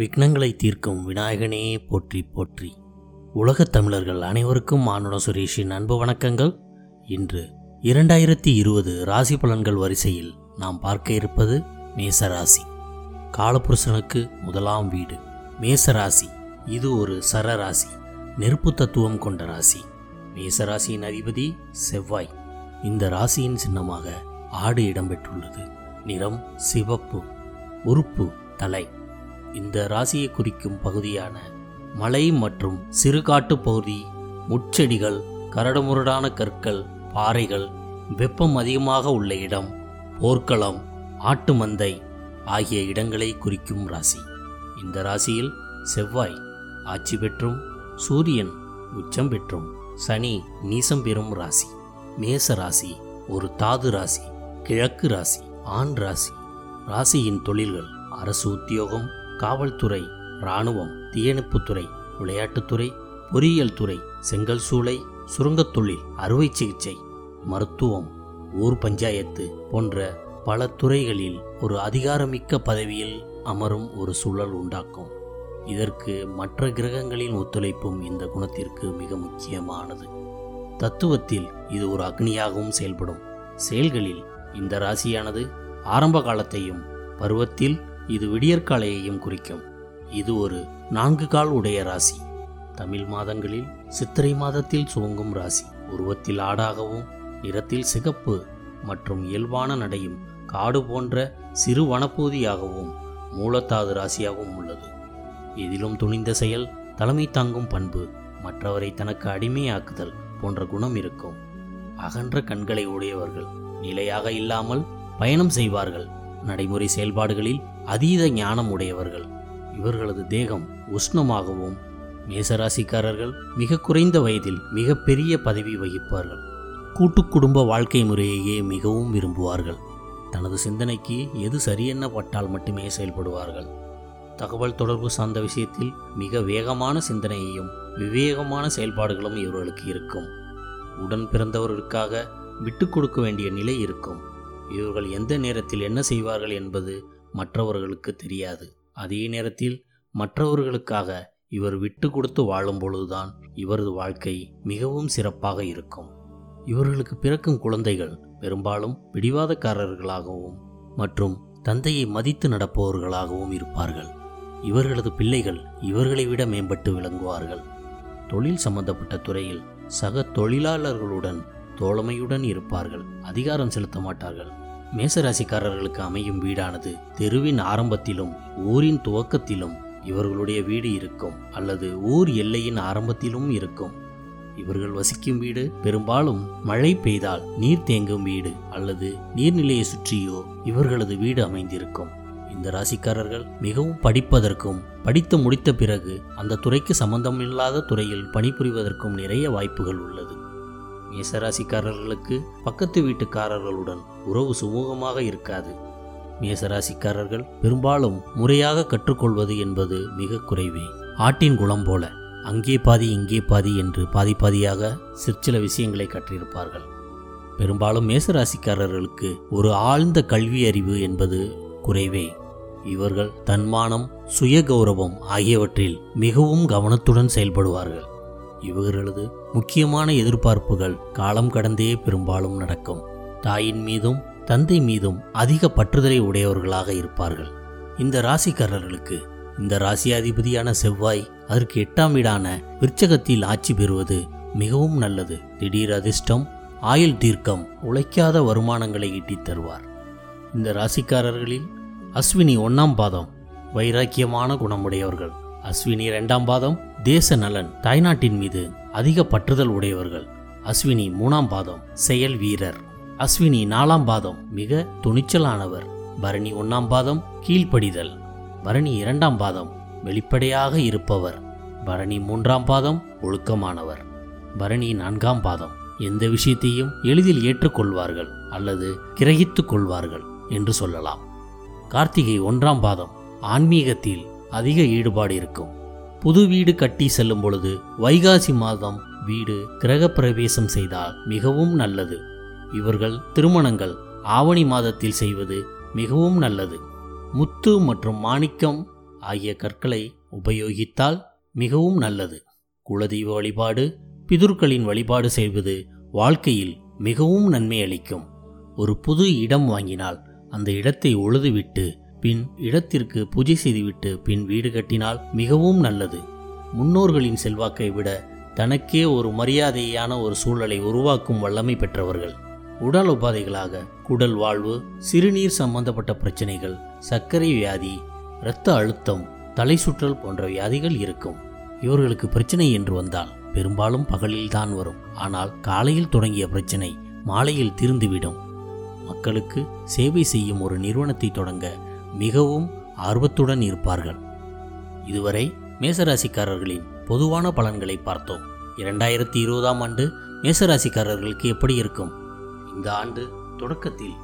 விக்னங்களை தீர்க்கும் விநாயகனே போற்றி போற்றி. உலகத் தமிழர்கள் அனைவருக்கும் மானுட சுரேஷின் அன்பு வணக்கங்கள். இன்று இரண்டாயிரத்தி இருபது ராசி பலன்கள் வரிசையில் நாம் பார்க்க இருப்பது மேசராசி. காலபுருஷனுக்கு முதலாம் வீடு. மேசராசி இது ஒரு சரராசி நெருப்பு தத்துவம் கொண்ட ராசி. மேசராசியின் அதிபதி செவ்வாய். இந்த ராசியின் சின்னமாக ஆடு இடம்பெற்றுள்ளது. நிறம் சிவப்பு உறுப்பு தலை. இந்த ராசியை குறிக்கும் பகுதியான மலை மற்றும் சிறுகாட்டு பகுதி முட்செடிகள் கரடுமுரடான கற்கள் பாறைகள் வெப்பம் அதிகமாக உள்ள இடம் போர்க்களம் ஆட்டு மந்தை ஆகிய இடங்களை குறிக்கும் ராசி. இந்த ராசியில் செவ்வாய் ஆட்சி பெற்றும் சூரியன் உச்சம் பெற்றும் சனி நீசம் பெறும் ராசி. மேச ராசி ஒரு தாது ராசி கிழக்கு ராசி ஆண் ராசி. ராசியின் தொழில்கள் அரசு உத்தியோகம் காவல்துறை இராணுவம் தீயணைப்புத்துறை விளையாட்டுத்துறை பொறியியல் துறை செங்கல் சூளை சுரங்கத் தொழில் அறுவை சிகிச்சை மருத்துவம் ஊர் பஞ்சாயத்து போன்ற பல துறைகளில் ஒரு அதிகாரமிக்க பதவியில் அமரும் ஒரு சூழல் உண்டாக்கும். இதற்கு மற்ற கிரகங்களின் ஒத்துழைப்பும் இந்த குணத்திற்கு மிக முக்கியமானது. தத்துவத்தில் இது ஒரு அக்னியாகவும் செயல்படும். செயல்களில் இந்த ராசியானது ஆரம்ப காலத்தையும் பருவத்தில் இது விடியற்காலையையும் குறிக்கும். இது ஒரு நான்கு கால் உடைய ராசி. தமிழ் மாதங்களில் சித்திரை மாதத்தில் சுவங்கும் ராசி. உருவத்தில் ஆடாகவும் நிறத்தில் சிகப்பு மற்றும் இயல்பான நடையும் காடு போன்ற சிறு வனப்பகுதியாகவும் மூலத்தாது ராசியாகவும் உள்ளது. எதிலும் துணிந்த செயல் தலைமை தாங்கும் பண்பு மற்றவரை தனக்கு அடிமையாக்குதல் போன்ற குணம் இருக்கும். அகன்ற கண்களை உடையவர்கள் நிலையாக இல்லாமல் பயணம் செய்வார்கள். நடைமுறை செயல்பாடுகளில் அதீத ஞானம் உடையவர்கள். இவர்களது தேகம் உஷ்ணமாகவும் மேசராசிக்காரர்கள் மிக குறைந்த வயதில் மிக பெரிய பதவி வகிப்பார்கள். கூட்டு குடும்ப வாழ்க்கை முறையையே மிகவும் விரும்புவார்கள். தனது சிந்தனைக்கு எது சரியென்ன பட்டால் மட்டுமே செயல்படுவார்கள். தகவல் தொடர்பு சார்ந்த விஷயத்தில் மிக வேகமான சிந்தனையையும் விவேகமான செயல்பாடுகளும் இவர்களுக்கு இருக்கும். உடன் பிறந்தவர்களுக்காக விட்டு கொடுக்க வேண்டிய நிலை இருக்கும். இவர்கள் எந்த நேரத்தில் என்ன செய்வார்கள் என்பது மற்றவர்களுக்கு தெரியாது. அதே நேரத்தில் மற்றவர்களுக்காக இவர் விட்டு கொடுத்து வாழும் பொழுதுதான் இவரது வாழ்க்கை மிகவும் சிறப்பாக இருக்கும். இவர்களுக்கு பிறக்கும் குழந்தைகள் பெரும்பாலும் பிடிவாதக்காரர்களாகவும் மற்றும் தந்தையை மதித்து நடப்பவர்களாகவும் இருப்பார்கள். இவர்களது பிள்ளைகள் இவர்களை விட மேம்பட்டு விளங்குவார்கள். தொழில் சம்பந்தப்பட்ட துறையில் சக தொழிலாளர்களுடன் தோழமையுடன் இருப்பார்கள். அதிகாரம் செலுத்த மாட்டார்கள். மேசராசிக்காரர்களுக்கு அமையும் வீடானது தெருவின் ஆரம்பத்திலும் ஊரின் துவக்கத்திலும் இவர்களுடைய வீடு இருக்கும் அல்லது ஊர் எல்லையின் ஆரம்பத்திலும் இருக்கும். இவர்கள் வசிக்கும் வீடு பெரும்பாலும் மழை பெய்தால் நீர் தேங்கும் வீடு அல்லது நீர்நிலையை சுற்றியோ இவர்களது வீடு அமைந்திருக்கும். இந்த ராசிக்காரர்கள் மிகவும் படிப்பதற்கும் படித்து முடித்த பிறகு அந்த துறைக்கு சம்பந்தமில்லாத துறையில் பணிபுரிவதற்கும் நிறைய வாய்ப்புகள் உள்ளது. மேசராசிக்காரர்களுக்கு பக்கத்து வீட்டுக்காரர்களுடன் உறவு சுமூகமாக இருக்காது. மேசராசிக்காரர்கள் பெரும்பாலும் முறையாக கற்றுக்கொள்வது என்பது மிக குறைவே. ஆட்டின் குளம் போல அங்கே பாதி இங்கே பாதி என்று பாதி பாதியாக சிற்சில விஷயங்களை கற்றிருப்பார்கள். பெரும்பாலும் மேசராசிக்காரர்களுக்கு ஒரு ஆழ்ந்த கல்வி அறிவு என்பது குறைவே. இவர்கள் தன்மானம் சுய கௌரவம் ஆகியவற்றில் மிகவும் கவனத்துடன் செயல்படுவார்கள். இவர்களது முக்கியமான எதிர்பார்ப்புகள் காலம் கடந்தே பெரும்பாலும் நடக்கும். தாயின் மீதும் தந்தை மீதும் அதிக பற்றுதலை உடையவர்களாக இருப்பார்கள். இந்த ராசிக்காரர்களுக்கு இந்த ராசியாதிபதியான செவ்வாய் அதற்கு எட்டாம் வீடான விருச்சகத்தில் ஆட்சி பெறுவது மிகவும் நல்லது. திடீர் அதிர்ஷ்டம் ஆயுள் தீர்க்கம் உழைக்காத வருமானங்களை ஈட்டித் தருவார். இந்த ராசிக்காரர்களில் அஸ்வினி ஒன்னாம் பாதம் வைராக்கியமான குணமுடையவர்கள். அஸ்வினி இரண்டாம் பாதம் தேச நலன் தாய்நாட்டின் மீது அதிக பற்றுதல் உடையவர்கள். அஸ்வினி மூணாம் பாதம் செயல் வீரர். அஸ்வினி நாலாம் பாதம் மிக துணிச்சலானவர். பரணி ஒன்றாம் பாதம் கீழ்ப்படிதல். பரணி இரண்டாம் பாதம் வெளிப்படையாக இருப்பவர். பரணி மூன்றாம் பாதம் ஒழுக்கமானவர். பரணி நான்காம் பாதம் எந்த விஷயத்தையும் எளிதில் ஏற்றுக்கொள்வார்கள் அல்லது கிரகித்துக் கொள்வார்கள் என்று சொல்லலாம். கார்த்திகை ஒன்றாம் பாதம் ஆன்மீகத்தில் அதிக ஈடுபாடு இருக்கும். புது வீடு கட்டி செல்லும் பொழுது வைகாசி மாதம் வீடு கிரகப்பிரவேசம் செய்தால் மிகவும் நல்லது. இவர்கள் திருமணங்கள் ஆவணி மாதத்தில் செய்வது மிகவும் நல்லது. முத்து மற்றும் மாணிக்கம் ஆகிய கற்களை உபயோகித்தால் மிகவும் நல்லது. குலதெய்வ வழிபாடு பிதுர்களின் வழிபாடு செய்வது வாழ்க்கையில் மிகவும் நன்மை அளிக்கும். ஒரு புது இடம் வாங்கினால் அந்த இடத்தை உழுதுவிட்டு பின் இடத்திற்கு பூஜை செய்துவிட்டு பின் வீடு கட்டினால் மிகவும் நல்லது. முன்னோர்களின் செல்வாக்கை விட தனக்கே ஒரு மரியாதையான ஒரு சூழலை உருவாக்கும் வல்லமை பெற்றவர்கள். உடல் உபாதைகளாக குடல் வாழ்வு சிறுநீர் சம்பந்தப்பட்ட பிரச்சனைகள் சர்க்கரை வியாதி இரத்த அழுத்தம் தலை சுற்றல் போன்ற வியாதிகள் இருக்கும். இவர்களுக்கு பிரச்சனை என்று வந்தால் பெரும்பாலும் பகலில் தான் வரும். ஆனால் காலையில் தொடங்கிய பிரச்சனை மாலையில் தீர்ந்துவிடும். மக்களுக்கு சேவை செய்யும் ஒரு நிறுவனத்தை தொடங்க மிகவும் ஆர்வத்துடன் இருப்பார்கள். இதுவரை மேசராசிக்காரர்களின் பொதுவான பலன்களை பார்த்தோம். இரண்டாயிரத்தி இருபதாம் ஆண்டு மேசராசிக்காரர்களுக்கு எப்படி இருக்கும்? இந்த ஆண்டு தொடக்கத்தில்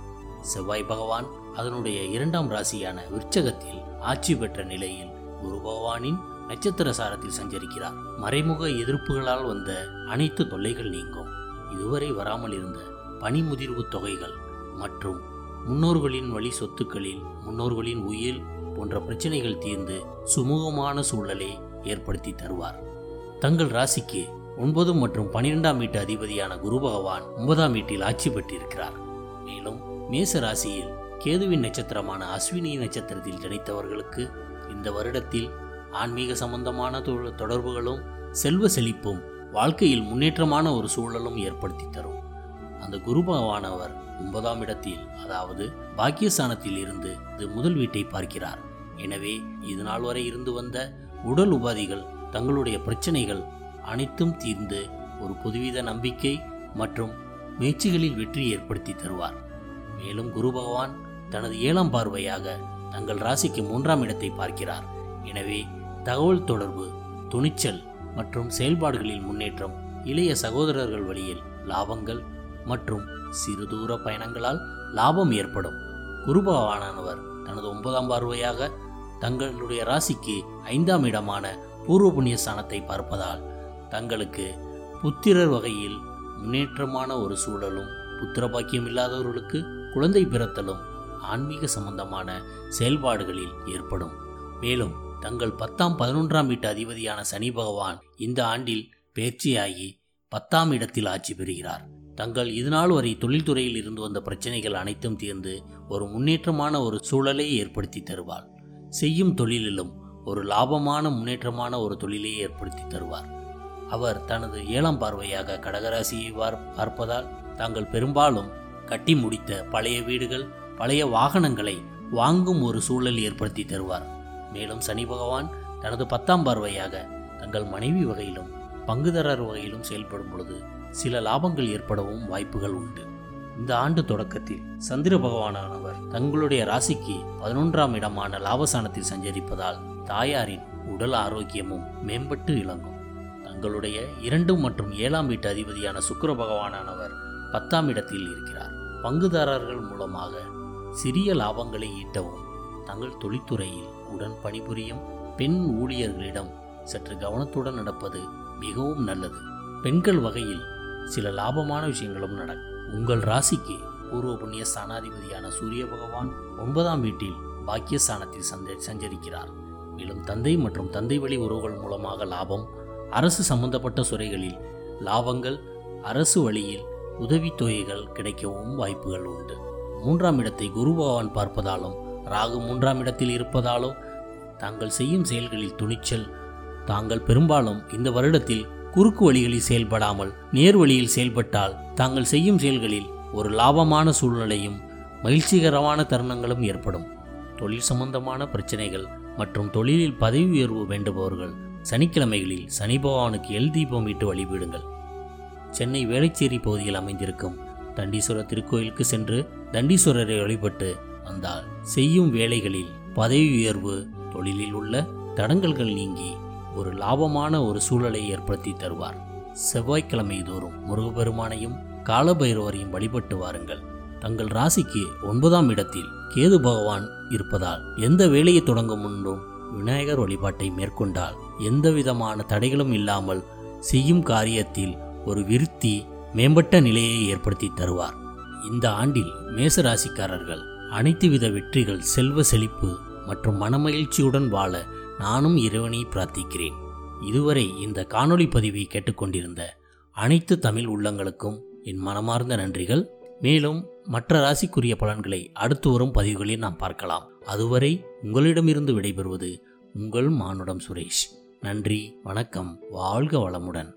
செவ்வாய் பகவான் அதனுடைய இரண்டாம் ராசியான விருச்சகத்தில் ஆட்சி பெற்ற நிலையில் குரு பகவானின் நட்சத்திர சாரத்தில் சஞ்சரிக்கிறார். மறைமுக எதிர்ப்புகளால் வந்த அனைத்து தொல்லைகள் நீங்கும். இதுவரை வராமல் இருந்த பனிமுதிர்வு தொகைகள் மற்றும் முன்னோர்களின் வழி சொத்துக்களில் முன்னோர்களின் உயிர் போன்ற பிரச்சனைகள் தீர்ந்து சுமூகமான சூழலை ஏற்படுத்தி தருவார். தங்கள் ராசிக்கு ஒன்பது மற்றும் பனிரெண்டாம் வீட்டு அதிபதியான குரு பகவான் ஒன்பதாம் வீட்டில் ஆட்சி பெற்றிருக்கிறார். மேலும் மேச ராசியில் கேதுவின் நட்சத்திரமான அஸ்வினி நட்சத்திரத்தில் ஜனித்தவர்களுக்கு இந்த வருடத்தில் ஆன்மீக சம்பந்தமான தொடர்புகளும் செல்வ செழிப்பும் வாழ்க்கையில் முன்னேற்றமான ஒரு சூழலும் ஏற்படுத்தி தரும். அந்த குரு பகவானவர் ஒன்பதாம் இடத்தில் அதாவது பாக்கியஸ்தானத்தில் இருந்து இது முதல் வீட்டை பார்க்கிறார். எனவே இது நாள் வரை இருந்து வந்த உடல் உபாதிகள் தங்களுடைய பிரச்சனைகள் அனைத்தும் தீர்ந்து ஒரு புதுவித நம்பிக்கை மற்றும் முயற்சிகளில் வெற்றி ஏற்படுத்தி தருவார். மேலும் குரு பகவான் தனது ஏழாம் பார்வையாக தங்கள் ராசிக்கு மூன்றாம் இடத்தை பார்க்கிறார். எனவே தகவல் தொடர்பு துணிச்சல் மற்றும் செயல்பாடுகளில் முன்னேற்றம் இளைய சகோதரர்கள் வழியில் லாபங்கள் மற்றும் சிறு தூர பயணங்களால் லாபம் ஏற்படும். குருபவானவர் தனது ஒன்பதாம் பார்வையாக தங்களுடைய ராசிக்கு ஐந்தாம் இடமான பூர்வ புண்ணிய ஸ்தானத்தை பார்ப்பதால் தங்களுக்கு புத்திரர் வகையில் முன்னேற்றமான ஒரு சூழலும் புத்திர பாக்கியம் இல்லாதவர்களுக்கு குழந்தை பிறத்தலும் ஆன்மீக சம்பந்தமான செயல்பாடுகளில் ஏற்படும். மேலும் தங்கள் பத்தாம் பதினொன்றாம் வீட்டு அதிபதியான சனி பகவான் இந்த ஆண்டில் பேர்ச்சியாகி பத்தாம் இடத்தில் ஆட்சி பெறுகிறார். தங்கள் இதுநாள் வரை தொழில்துறையில் இருந்து வந்த பிரச்சனைகள் அனைத்தும் தீர்ந்து ஒரு முன்னேற்றமான ஒரு சூழலை ஏற்படுத்தி தருவார். செய்யும் தொழிலிலும் ஒரு லாபமான முன்னேற்றமான ஒரு தொழிலை ஏற்படுத்தி தருவார். அவர் தனது ஏழாம் பார்வையாக கடகராசியை பார்ப்பதால் தாங்கள் பெரும்பாலும் கட்டி முடித்த பழைய வீடுகள் பழைய வாகனங்களை வாங்கும் ஒரு சூழல் ஏற்படுத்தி தருவார். மேலும் சனி பகவான் தனது பத்தாம் பார்வையாக தங்கள் மனைவி வகையிலும் பங்குதாரர் வகையிலும் செயல்படும் பொழுது சில லாபங்கள் ஏற்படவும் வாய்ப்புகள் உண்டு. இந்த ஆண்டு தொடக்கத்தில் சந்திர பகவானானவர் தங்களுடைய ராசிக்கு பதினொன்றாம் இடமான லாபசானத்தில் சஞ்சரிப்பதால் தாயாரின் உடல் ஆரோக்கியமும் மேம்பட்டு இழங்கும் தங்களுடைய இரண்டு மற்றும் ஏழாம் வீட்டு அதிபதியான சுக்கர பகவானானவர் பத்தாம் இடத்தில் இருக்கிறார். பங்குதாரர்கள் மூலமாக சிறிய லாபங்களை ஈட்டவும் தங்கள் தொழில்துறையில் உடன் பணிபுரியும் பெண் ஊழியர்களிடம் சற்று கவனத்துடன் நடப்பது மிகவும் நல்லது. பெண்கள் வகையில் சில லாபமான விஷயங்களும் நடக்கும். உங்கள் ராசிக்கு பூர்வ புண்ணிய ஸ்தானாதிபதியான சூரிய பகவான் ஒன்பதாம் வீட்டில் பாக்கியஸ்தானத்தில் சந்த சஞ்சரிக்கிறார். மேலும் தந்தை மற்றும் தந்தை வழி உறவுகள் மூலமாக லாபம் அரசு சம்பந்தப்பட்ட சுரைகளில் லாபங்கள் அரசு வழியில் உதவித்தொகைகள் கிடைக்கவும் வாய்ப்புகள் உண்டு. மூன்றாம் இடத்தை குரு பகவான் பார்ப்பதாலும் ராகு மூன்றாம் இடத்தில் இருப்பதாலும் தாங்கள் செய்யும் செயல்களில் துணிச்சல் தாங்கள் பெரும்பாலும் இந்த வருடத்தில் குறுக்கு வழிகளில் செயல்படாமல் நேர் வழியில் செயல்பட்டால் தாங்கள் செய்யும் செயல்களில் ஒரு லாபமான சூழ்நிலையும் மகிழ்ச்சிகரமான தருணங்களும் ஏற்படும். தொழில் சம்பந்தமான பிரச்சனைகள் மற்றும் தொழிலில் பதவி உயர்வு வேண்டுபவர்கள் சனிக்கிழமைகளில் சனி பகவானுக்கு எல் தீபம் இட்டு வழிபடுங்கள். சென்னை வேளச்சேரி பகுதியில் அமைந்திருக்கும் தண்டீஸ்வரர் திருக்கோயிலுக்கு சென்று தண்டீஸ்வரரை வழிபட்டு வந்தால் செய்யும் வேலைகளில் பதவி உயர்வு தொழிலில் உள்ள தடங்கல்கள் நீங்கி ஒரு லாபமான ஒரு சூழலை ஏற்படுத்தி தருவார். செவ்வாய்க்கிழமை தோறும் முருகப்பெருமானையும் காலபைரவரையும் வழிபட்டு வாருங்கள். தங்கள் ராசிக்கு ஒன்பதாம் இடத்தில் கேது பகவான் இருப்பதால் எந்த வேலையை தொடங்கும் முன்பும் விநாயகர் வழிபாட்டை மேற்கொண்டால் எந்த விதமான தடைகளும் இல்லாமல் செய்யும் காரியத்தில் ஒரு விருத்தி மேம்பட்ட நிலையை ஏற்படுத்தி தருவார். இந்த ஆண்டில் மேச ராசிக்காரர்கள் அனைத்து வித வெற்றிகள் செல்வ செழிப்பு மற்றும் மனமகிழ்ச்சியுடன் வாழ நானும் இறைவனை பிரார்த்திக்கிறேன். இதுவரை இந்த காணொளி பதிவை கேட்டுக்கொண்டிருந்த அனைத்து தமிழ் உள்ளங்களுக்கும் என் மனமார்ந்த நன்றிகள். மேலும் மற்ற ராசிக்குரிய பலன்களை அடுத்து வரும் பதிவுகளில் நாம் பார்க்கலாம். அதுவரை உங்களிடமிருந்து விடைபெறுவது உங்கள் மானுடம் சுரேஷ். நன்றி வணக்கம் வாழ்க வளமுடன்.